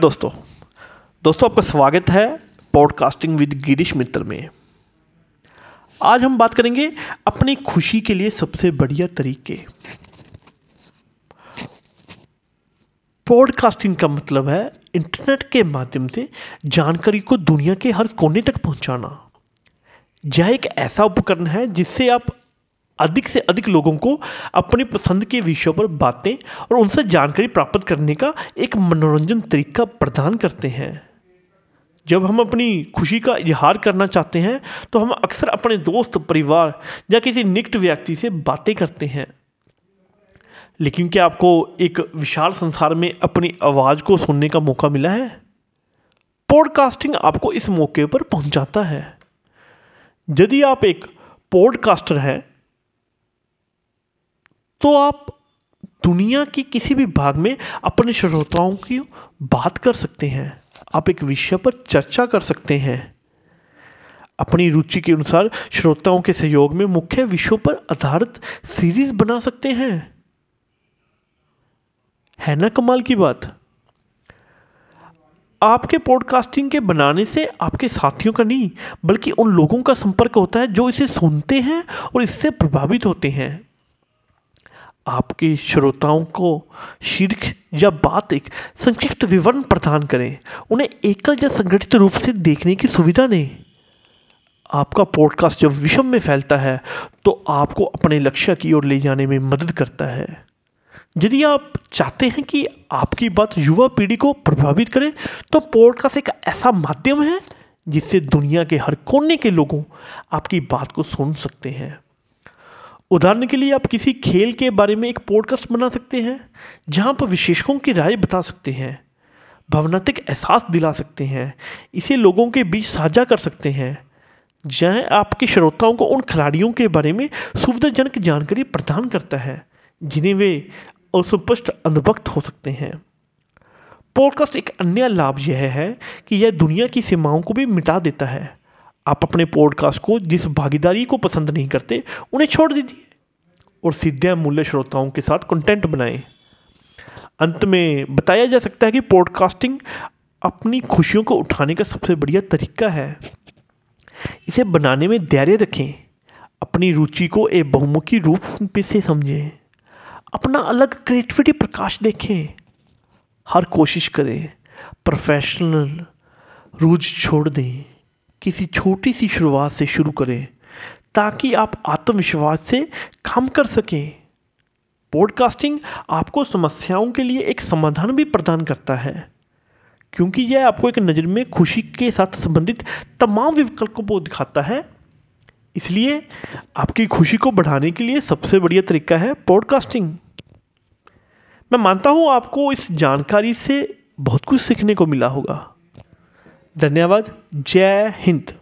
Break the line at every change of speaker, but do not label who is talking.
दोस्तों दोस्तों आपका स्वागत है पॉडकास्टिंग विद गिरीश मित्तल में। आज हम बात करेंगे अपनी खुशी के लिए सबसे बढ़िया तरीके। पॉडकास्टिंग का मतलब है इंटरनेट के माध्यम से जानकारी को दुनिया के हर कोने तक पहुंचाना। यह एक ऐसा उपकरण है जिससे आप अधिक से अधिक लोगों को अपनी पसंद के विषयों पर बातें और उनसे जानकारी प्राप्त करने का एक मनोरंजन तरीका प्रदान करते हैं। जब हम अपनी खुशी का इजहार करना चाहते हैं तो हम अक्सर अपने दोस्त, परिवार या किसी निकट व्यक्ति से बातें करते हैं। लेकिन क्या आपको एक विशाल संसार में अपनी आवाज़ को सुनने का मौका मिला है? पॉडकास्टिंग आपको इस मौके पर पहुंचाता है। यदि आप एक पॉडकास्टर हैं तो आप दुनिया के किसी भी भाग में अपने श्रोताओं की बात कर सकते हैं। आप एक विषय पर चर्चा कर सकते हैं। अपनी रुचि के अनुसार श्रोताओं के सहयोग में मुख्य विषयों पर आधारित सीरीज़ बना सकते हैं। है ना कमाल की बात? आपके पॉडकास्टिंग के बनाने से आपके साथियों का नहीं, बल्कि उन लोगों का संपर्क होता है जो इसे सुनते हैं और इससे प्रभावित होते हैं। आपके श्रोताओं को शीर्ष या बात एक संक्षिप्त विवरण प्रदान करें। उन्हें एकल या संगठित रूप से देखने की सुविधा दें। आपका पॉडकास्ट जब विषम में फैलता है तो आपको अपने लक्ष्य की ओर ले जाने में मदद करता है। यदि आप चाहते हैं कि आपकी बात युवा पीढ़ी को प्रभावित करे तो पॉडकास्ट एक ऐसा माध्यम है जिससे दुनिया के हर कोने के लोगों आपकी बात को सुन सकते हैं। उदाहरण के लिए आप किसी खेल के बारे में एक पॉडकास्ट बना सकते हैं, जहाँ पर विशेषकों की राय बता सकते हैं, भावनात्मक एहसास दिला सकते हैं, इसे लोगों के बीच साझा कर सकते हैं। जहाँ आपके श्रोताओं को उन खिलाड़ियों के बारे में सुविधाजनक जानकारी प्रदान करता है, जिन्हें वे असुस्पष्ट अनुभक्त हो सकते हैं। पॉडकास्ट एक अन्य लाभ यह है कि यह दुनिया की सीमाओं को भी मिटा देता है। आप अपने पॉडकास्ट को जिस भागीदारी को पसंद नहीं करते, उन्हें छोड़ दीजिए। और सीधे मूल्य श्रोताओं के साथ कंटेंट बनाएँ। अंत में बताया जा सकता है कि पॉडकास्टिंग अपनी खुशियों को उठाने का सबसे बढ़िया तरीका है। इसे बनाने में धैर्य रखें। अपनी रुचि को एक बहुमुखी रूप से समझें। अपना अलग क्रिएटिविटी प्रकाश देखें। हर कोशिश करें। प्रोफेशनल रूज छोड़ दें। किसी छोटी सी शुरुआत से शुरू करें। ताकि आप आत्मविश्वास से काम कर सकें। पॉडकास्टिंग आपको समस्याओं के लिए एक समाधान भी प्रदान करता है, क्योंकि यह आपको एक नज़र में खुशी के साथ संबंधित तमाम विकल्पों को दिखाता है। इसलिए आपकी खुशी को बढ़ाने के लिए सबसे बढ़िया तरीका है पॉडकास्टिंग मैं मानता हूँ आपको इस जानकारी से बहुत कुछ सीखने को मिला होगा। धन्यवाद। जय हिंद।